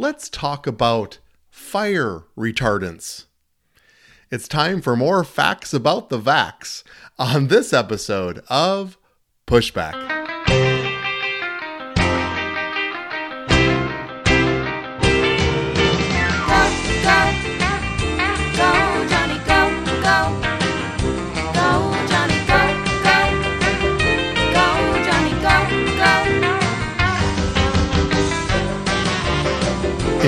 let's talk about fire retardants. It's time for more facts about the vax on this episode of Pushback.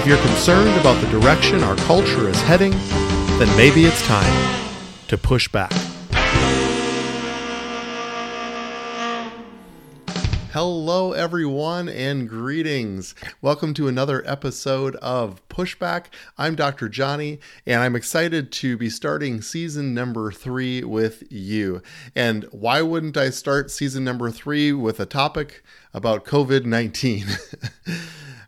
If you're concerned about the direction our culture is heading, then maybe it's time to push back. Hello, everyone, and greetings. Welcome to another episode of Pushback. I'm Dr. Jonny, and I'm excited to be starting season number three with you. And why wouldn't I start season number three with a topic about COVID 19?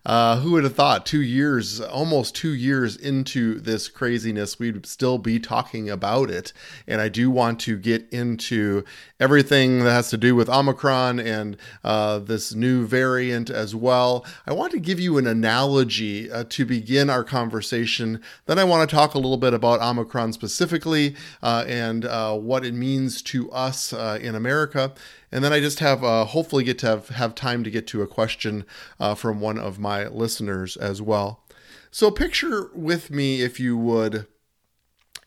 Uh, who would have thought two years, almost two years into this craziness, we'd still be talking about it? And I do want to get into everything that has to do with Omicron and uh, this new variant as well. I want to give you an analogy uh, to begin our conversation. Then I want to talk a little bit about Omicron specifically uh, and uh, what it means to us uh, in America. And then I just have uh, hopefully get to have, have time to get to a question uh, from one of my listeners as well. So picture with me, if you would,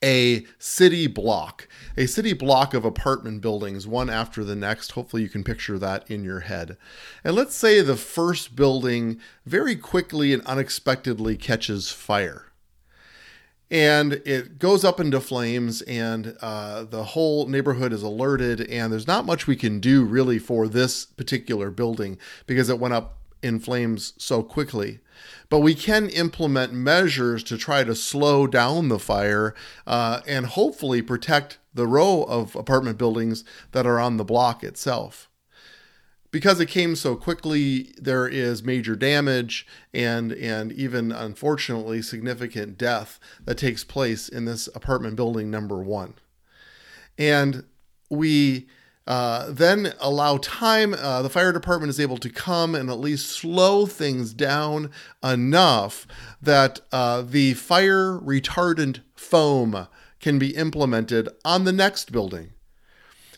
a city block, a city block of apartment buildings, one after the next. Hopefully, you can picture that in your head. And let's say the first building very quickly and unexpectedly catches fire and it goes up into flames and uh, the whole neighborhood is alerted and there's not much we can do really for this particular building because it went up in flames so quickly. But we can implement measures to try to slow down the fire uh, and hopefully protect the row of apartment buildings that are on the block itself because it came so quickly, there is major damage and and even unfortunately significant death that takes place in this apartment building number one. And we uh, then allow time. Uh, the fire department is able to come and at least slow things down enough that uh, the fire retardant foam can be implemented on the next building.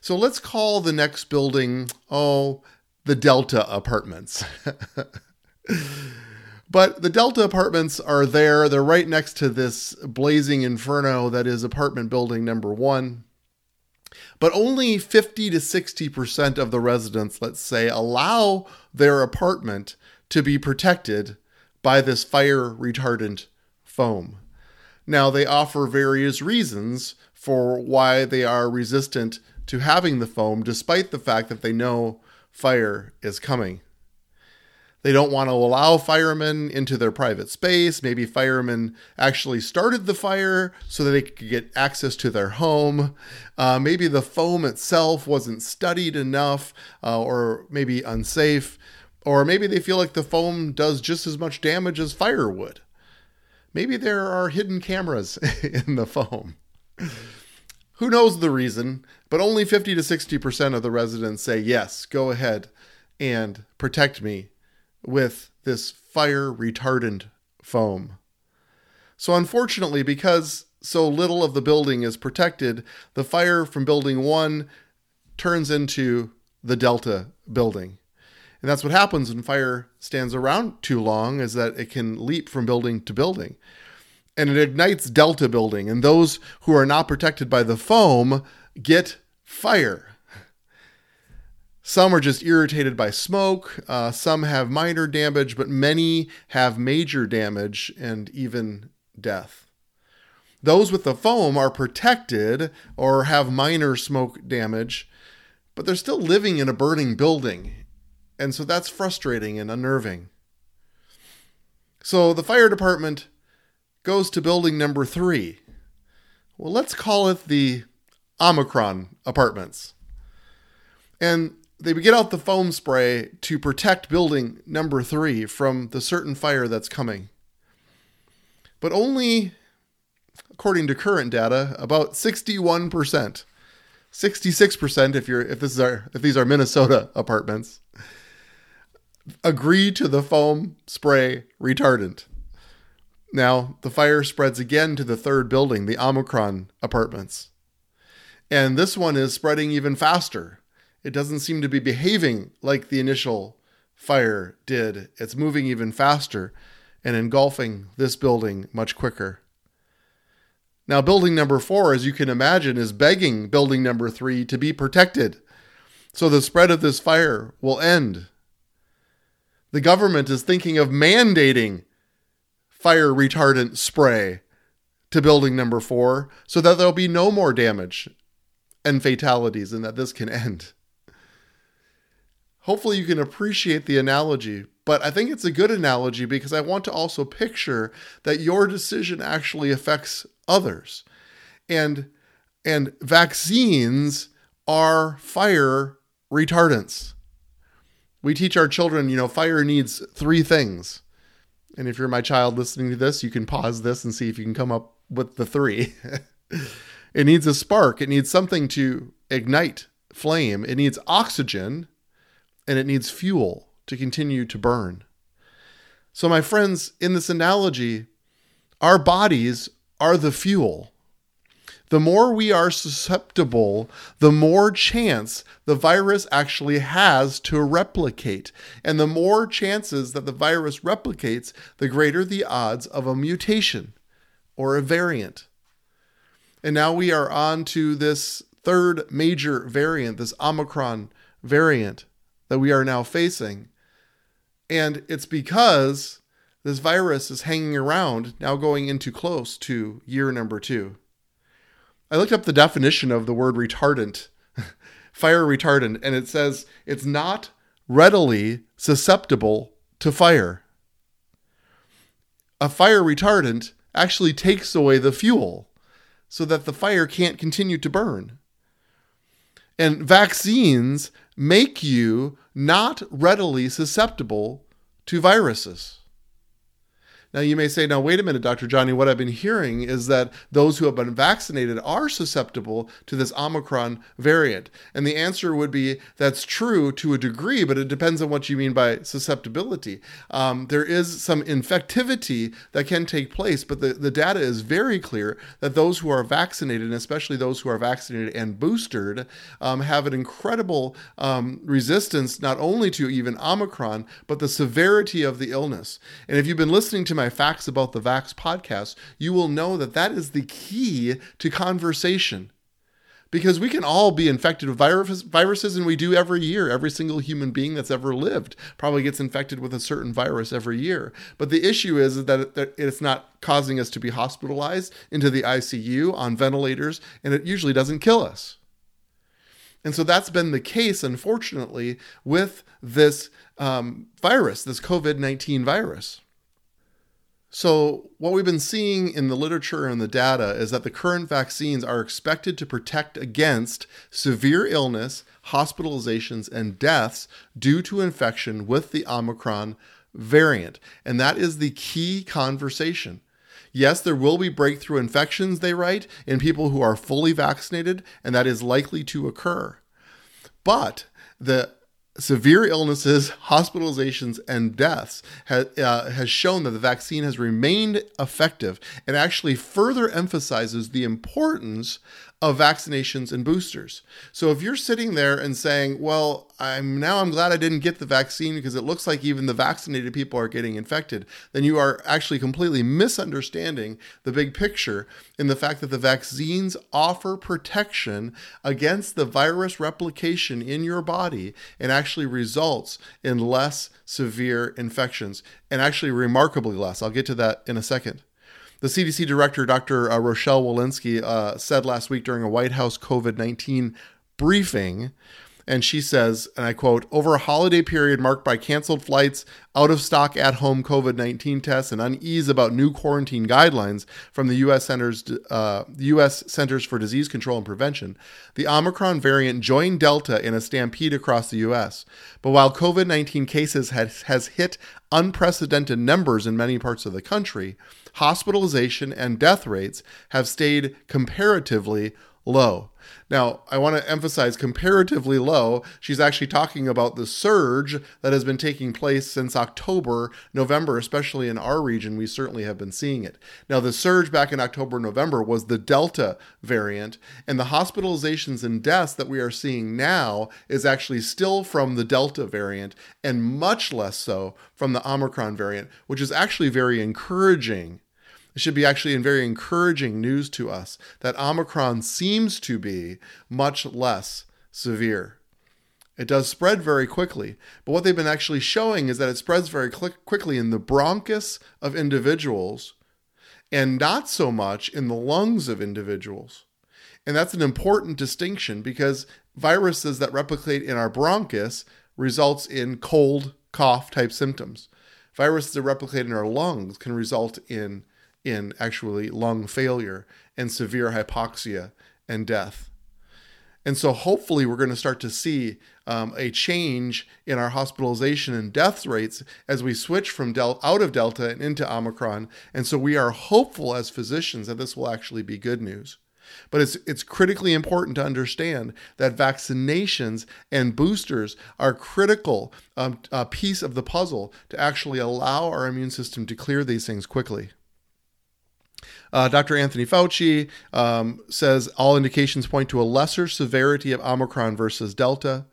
So let's call the next building, oh, the Delta apartments. but the Delta apartments are there. They're right next to this blazing inferno that is apartment building number one. But only 50 to 60% of the residents, let's say, allow their apartment to be protected by this fire retardant foam. Now, they offer various reasons for why they are resistant to having the foam, despite the fact that they know fire is coming. They don't want to allow firemen into their private space. Maybe firemen actually started the fire so that they could get access to their home. Uh, maybe the foam itself wasn't studied enough uh, or maybe unsafe. Or maybe they feel like the foam does just as much damage as fire would. Maybe there are hidden cameras in the foam. Who knows the reason, but only 50 to 60% of the residents say, yes, go ahead and protect me with this fire retardant foam. So, unfortunately, because so little of the building is protected, the fire from building one turns into the Delta building. And that's what happens when fire stands around too long is that it can leap from building to building and it ignites delta building, and those who are not protected by the foam get fire. Some are just irritated by smoke, uh, some have minor damage, but many have major damage and even death. Those with the foam are protected or have minor smoke damage, but they're still living in a burning building. And so that's frustrating and unnerving. So the fire department goes to building number three. Well, let's call it the Omicron apartments. And they get out the foam spray to protect building number three from the certain fire that's coming. But only, according to current data, about 61%, 66% if you're if this is our if these are Minnesota apartments, agree to the foam spray retardant. Now, the fire spreads again to the third building, the Omicron apartments. And this one is spreading even faster. It doesn't seem to be behaving like the initial fire did. It's moving even faster and engulfing this building much quicker. Now, building number four, as you can imagine, is begging building number three to be protected so the spread of this fire will end. The government is thinking of mandating fire retardant spray to building number four so that there'll be no more damage and fatalities and that this can end. Hopefully, you can appreciate the analogy, but I think it's a good analogy because I want to also picture that your decision actually affects others. And and vaccines are fire retardants. We teach our children, you know, fire needs three things. And if you're my child listening to this, you can pause this and see if you can come up with the three. it needs a spark, it needs something to ignite flame, it needs oxygen, and it needs fuel to continue to burn. So, my friends, in this analogy, our bodies are the fuel. The more we are susceptible, the more chance the virus actually has to replicate. And the more chances that the virus replicates, the greater the odds of a mutation or a variant. And now we are on to this third major variant, this Omicron variant that we are now facing. And it's because this virus is hanging around, now going into close to year number two. I looked up the definition of the word retardant, fire retardant, and it says it's not readily susceptible to fire. A fire retardant actually takes away the fuel so that the fire can't continue to burn. And vaccines make you not readily susceptible to viruses. Now, you may say, now, wait a minute, Dr. Jonny, what I've been hearing is that those who have been vaccinated are susceptible to this Omicron variant. And the answer would be that's true to a degree, but it depends on what you mean by susceptibility. Um, there is some infectivity that can take place, but the, the data is very clear that those who are vaccinated, and especially those who are vaccinated and boosted, um, have an incredible um, resistance not only to even Omicron, but the severity of the illness. And if you've been listening to my Facts About the Vax podcast, you will know that that is the key to conversation. Because we can all be infected with virus, viruses, and we do every year. Every single human being that's ever lived probably gets infected with a certain virus every year. But the issue is that, that it's not causing us to be hospitalized into the ICU on ventilators, and it usually doesn't kill us. And so that's been the case, unfortunately, with this um, virus, this COVID 19 virus. So, what we've been seeing in the literature and the data is that the current vaccines are expected to protect against severe illness, hospitalizations, and deaths due to infection with the Omicron variant. And that is the key conversation. Yes, there will be breakthrough infections, they write, in people who are fully vaccinated, and that is likely to occur. But the severe illnesses, hospitalizations, and deaths uh, has shown that the vaccine has remained effective and actually further emphasizes the importance of vaccinations and boosters. So if you're sitting there and saying, "Well, I'm now I'm glad I didn't get the vaccine because it looks like even the vaccinated people are getting infected," then you are actually completely misunderstanding the big picture in the fact that the vaccines offer protection against the virus replication in your body and actually results in less severe infections and actually remarkably less. I'll get to that in a second. The CDC director, Dr. Uh, Rochelle Walensky, uh, said last week during a White House COVID 19 briefing, and she says, and I quote, over a holiday period marked by canceled flights, out of stock at home COVID 19 tests, and unease about new quarantine guidelines from the U.S. Centers, uh, U.S. Centers for Disease Control and Prevention, the Omicron variant joined Delta in a stampede across the U.S. But while COVID 19 cases has, has hit unprecedented numbers in many parts of the country, hospitalization and death rates have stayed comparatively low. Now, I want to emphasize comparatively low. She's actually talking about the surge that has been taking place since October, November, especially in our region. We certainly have been seeing it. Now, the surge back in October, November was the Delta variant, and the hospitalizations and deaths that we are seeing now is actually still from the Delta variant and much less so from the Omicron variant, which is actually very encouraging it should be actually in very encouraging news to us that Omicron seems to be much less severe. It does spread very quickly, but what they've been actually showing is that it spreads very quickly in the bronchus of individuals and not so much in the lungs of individuals. And that's an important distinction because viruses that replicate in our bronchus results in cold, cough type symptoms. Viruses that replicate in our lungs can result in in actually lung failure and severe hypoxia and death. And so, hopefully, we're going to start to see um, a change in our hospitalization and death rates as we switch from del- out of Delta and into Omicron. And so, we are hopeful as physicians that this will actually be good news. But it's it's critically important to understand that vaccinations and boosters are critical um, piece of the puzzle to actually allow our immune system to clear these things quickly. Uh, Dr. Anthony Fauci um, says all indications point to a lesser severity of Omicron versus Delta.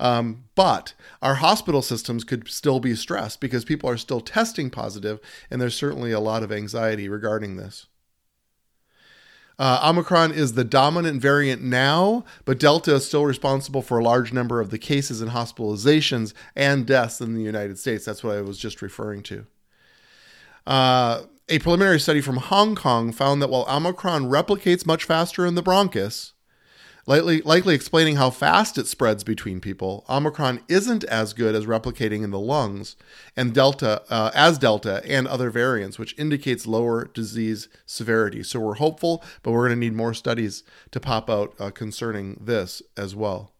Um, but our hospital systems could still be stressed because people are still testing positive, and there's certainly a lot of anxiety regarding this. Uh, Omicron is the dominant variant now, but Delta is still responsible for a large number of the cases and hospitalizations and deaths in the United States. That's what I was just referring to. Uh, a preliminary study from Hong Kong found that while Omicron replicates much faster in the bronchus, likely, likely explaining how fast it spreads between people, Omicron isn't as good as replicating in the lungs and Delta uh, as Delta and other variants, which indicates lower disease severity. So we're hopeful, but we're going to need more studies to pop out uh, concerning this as well.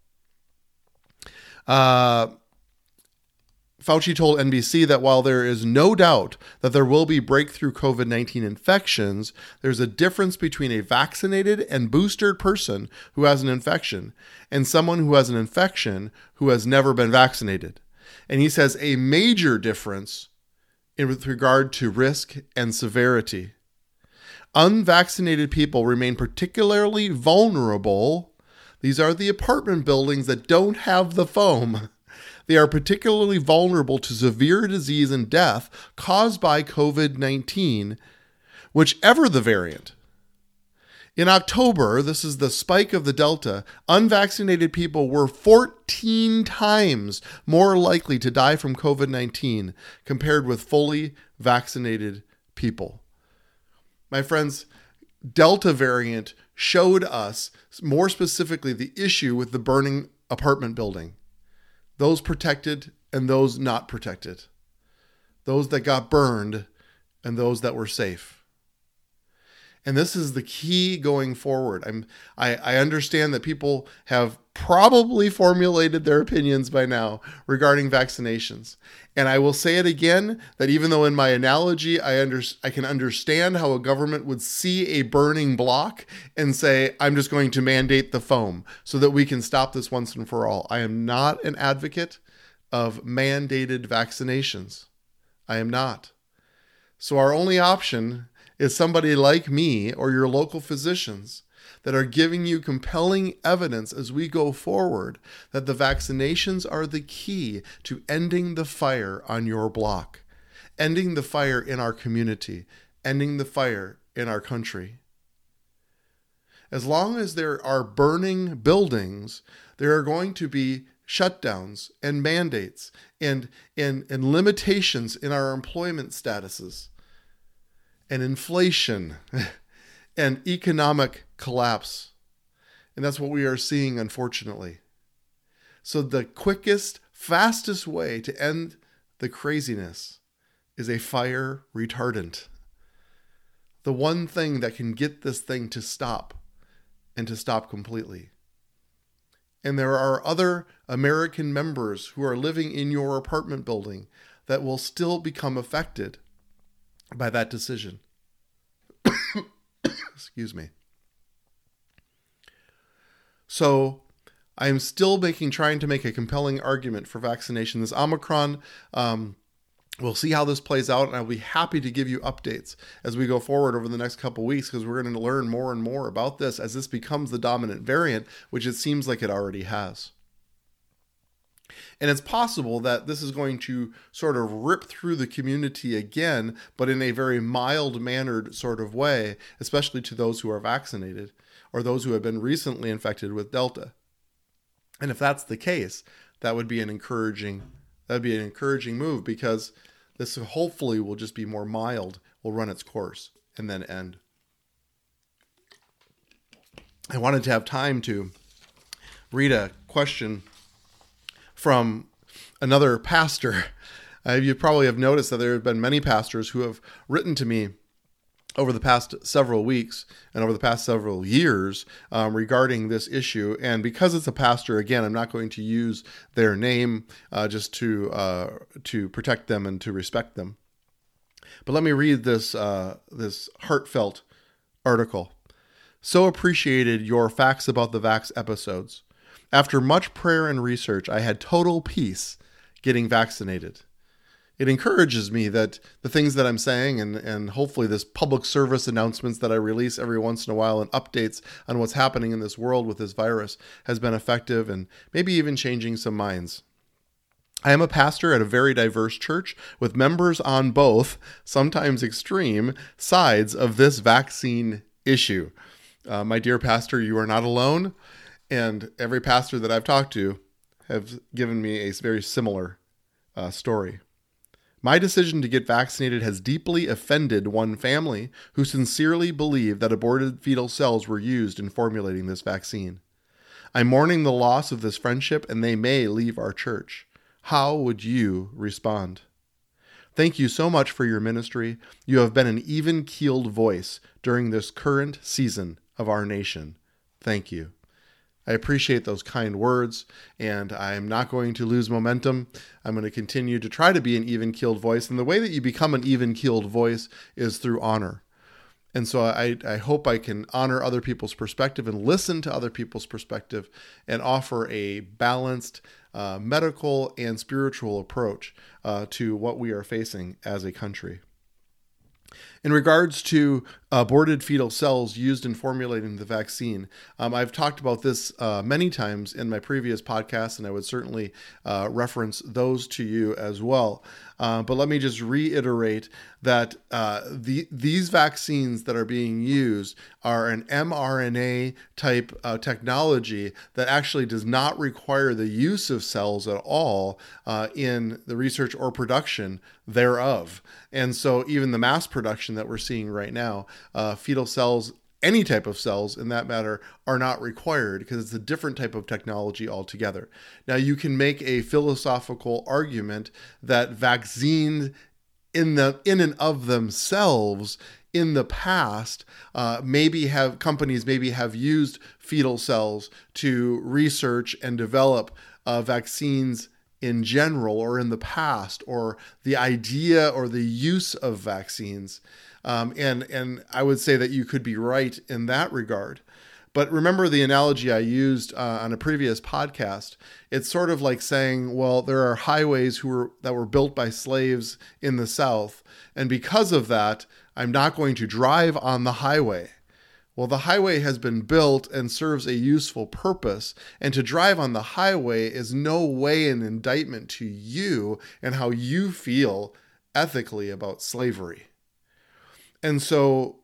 Uh, Fauci told NBC that while there is no doubt that there will be breakthrough COVID 19 infections, there's a difference between a vaccinated and boosted person who has an infection and someone who has an infection who has never been vaccinated. And he says a major difference in with regard to risk and severity. Unvaccinated people remain particularly vulnerable. These are the apartment buildings that don't have the foam they are particularly vulnerable to severe disease and death caused by COVID 19, whichever the variant. In October, this is the spike of the Delta, unvaccinated people were 14 times more likely to die from COVID 19 compared with fully vaccinated people. My friends, Delta variant showed us more specifically the issue with the burning apartment building those protected and those not protected, those that got burned and those that were safe. And this is the key going forward. I'm I, I understand that people have probably formulated their opinions by now regarding vaccinations. And I will say it again that even though in my analogy I under, I can understand how a government would see a burning block and say I'm just going to mandate the foam so that we can stop this once and for all. I am not an advocate of mandated vaccinations. I am not. So our only option is somebody like me or your local physicians that are giving you compelling evidence as we go forward that the vaccinations are the key to ending the fire on your block, ending the fire in our community, ending the fire in our country. As long as there are burning buildings, there are going to be shutdowns and mandates and, and, and limitations in our employment statuses and inflation and economic collapse. And that's what we are seeing, unfortunately. So, the quickest, fastest way to end the craziness is a fire retardant. The one thing that can get this thing to stop and to stop completely. And there are other American members who are living in your apartment building that will still become affected by that decision. Excuse me. So I am still making trying to make a compelling argument for vaccination. This Omicron. Um, We'll see how this plays out, and I'll be happy to give you updates as we go forward over the next couple weeks because we're going to learn more and more about this as this becomes the dominant variant, which it seems like it already has. And it's possible that this is going to sort of rip through the community again, but in a very mild mannered sort of way, especially to those who are vaccinated or those who have been recently infected with Delta. And if that's the case, that would be an encouraging that'd be an encouraging move because this hopefully will just be more mild, will run its course and then end. I wanted to have time to read a question from another pastor. Uh, you probably have noticed that there have been many pastors who have written to me over the past several weeks and over the past several years um, regarding this issue. And because it's a pastor, again, I'm not going to use their name uh, just to uh, to protect them and to respect them. But let me read this uh, this heartfelt article. So appreciated your facts about the Vax episodes. After much prayer and research, I had total peace getting vaccinated. It encourages me that the things that I'm saying and, and hopefully this public service announcements that I release every once in a while and updates on what's happening in this world with this virus has been effective and maybe even changing some minds. I am a pastor at a very diverse church with members on both, sometimes extreme, sides of this vaccine issue. Uh, my dear pastor, you are not alone and every pastor that I've talked to have given me a very similar uh, story. My decision to get vaccinated has deeply offended one family who sincerely believed that aborted fetal cells were used in formulating this vaccine. I'm mourning the loss of this friendship and they may leave our church. How would you respond? Thank you so much for your ministry. You have been an even keeled voice during this current season of our nation. Thank you. I appreciate those kind words, and I'm not going to lose momentum. I'm going to continue to try to be an even keeled voice. And the way that you become an even keeled voice is through honor. And so I, I hope I can honor other people's perspective and listen to other people's perspective and offer a balanced uh, medical and spiritual approach uh, to what we are facing as a country. In regards to aborted fetal cells used in formulating the vaccine, um, I've talked about this uh, many times in my previous podcasts, and I would certainly uh, reference those to you as well. Uh, but let me just reiterate that uh, the, these vaccines that are being used are an mRNA type uh, technology that actually does not require the use of cells at all uh, in the research or production thereof. And so, even the mass production that we're seeing right now, uh, fetal cells any type of cells in that matter are not required because it's a different type of technology altogether. Now you can make a philosophical argument that vaccines in the in and of themselves in the past uh, maybe have companies maybe have used fetal cells to research and develop uh, vaccines in general or in the past or the idea or the use of vaccines um, and and I would say that you could be right in that regard. But remember the analogy I used uh, on a previous podcast. It's sort of like saying, well, there are highways who were that were built by slaves in the South, and because of that, I'm not going to drive on the highway. Well, the highway has been built and serves a useful purpose, and to drive on the highway is no way an indictment to you and how you feel ethically about slavery. And so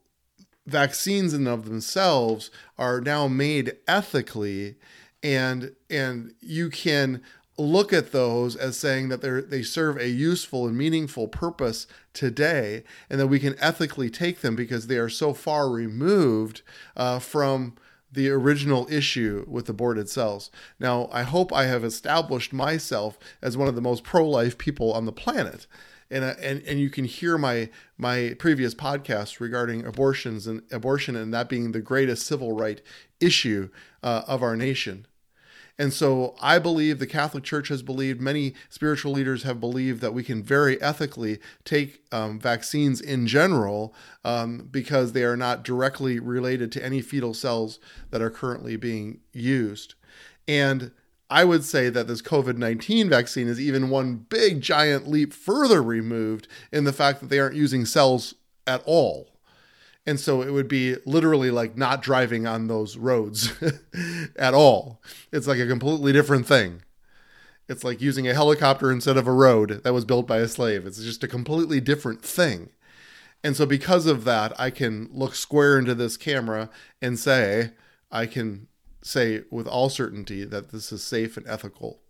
vaccines in of themselves are now made ethically and and you can look at those as saying that they they serve a useful and meaningful purpose today, and that we can ethically take them because they are so far removed uh, from the original issue with aborted cells. Now, I hope I have established myself as one of the most pro-life people on the planet and and and you can hear my my previous podcast regarding abortions and abortion and that being the greatest civil right issue uh, of our nation. And so I believe the Catholic Church has believed, many spiritual leaders have believed that we can very ethically take um, vaccines in general um, because they are not directly related to any fetal cells that are currently being used. And I would say that this COVID 19 vaccine is even one big giant leap further removed in the fact that they aren't using cells at all. And so it would be literally like not driving on those roads at all. It's like a completely different thing. It's like using a helicopter instead of a road that was built by a slave. It's just a completely different thing. And so, because of that, I can look square into this camera and say, I can say with all certainty that this is safe and ethical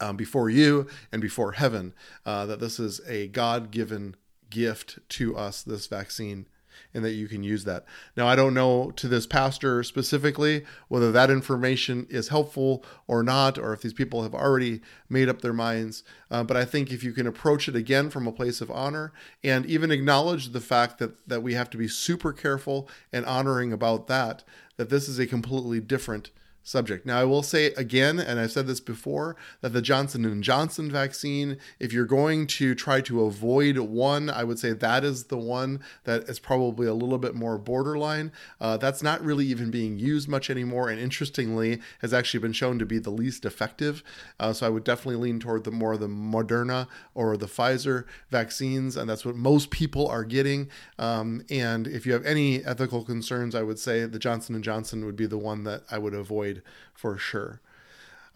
um, before you and before heaven, uh, that this is a God given gift to us, this vaccine and that you can use that. Now, I don't know to this pastor specifically whether that information is helpful or not, or if these people have already made up their minds. Uh, but I think if you can approach it again from a place of honor and even acknowledge the fact that, that we have to be super careful and honoring about that, that this is a completely different subject. Now I will say again and I've said this before that the Johnson and Johnson vaccine if you're going to try to avoid one I would say that is the one that is probably a little bit more borderline. Uh, that's not really even being used much anymore and interestingly has actually been shown to be the least effective. Uh, so I would definitely lean toward the more the Moderna or the Pfizer vaccines and that's what most people are getting. Um, and if you have any ethical concerns I would say the Johnson and Johnson would be the one that I would avoid for sure.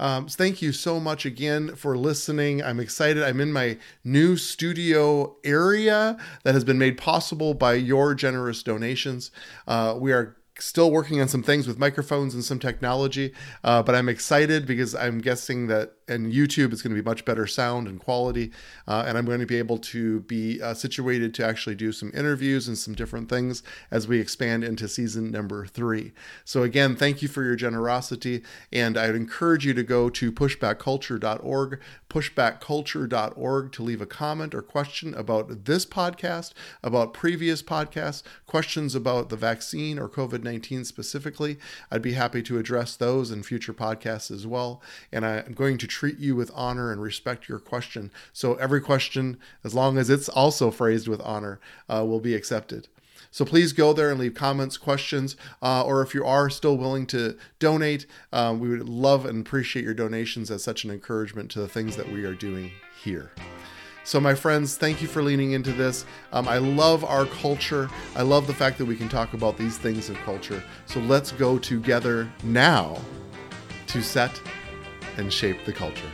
Um, thank you so much again for listening. I'm excited. I'm in my new studio area that has been made possible by your generous donations. Uh, we are still working on some things with microphones and some technology, uh, but I'm excited because I'm guessing that and YouTube is going to be much better sound and quality, uh, and I'm going to be able to be uh, situated to actually do some interviews and some different things as we expand into season number three. So again, thank you for your generosity, and I'd encourage you to go to pushbackculture.org, pushbackculture.org to leave a comment or question about this podcast, about previous podcasts, questions about the vaccine or COVID 19 specifically. I'd be happy to address those in future podcasts as well. And I'm going to treat you with honor and respect your question. So every question, as long as it's also phrased with honor, uh, will be accepted. So please go there and leave comments, questions, uh, or if you are still willing to donate, um, we would love and appreciate your donations as such an encouragement to the things that we are doing here. So, my friends, thank you for leaning into this. Um, I love our culture. I love the fact that we can talk about these things of culture. So, let's go together now to set and shape the culture.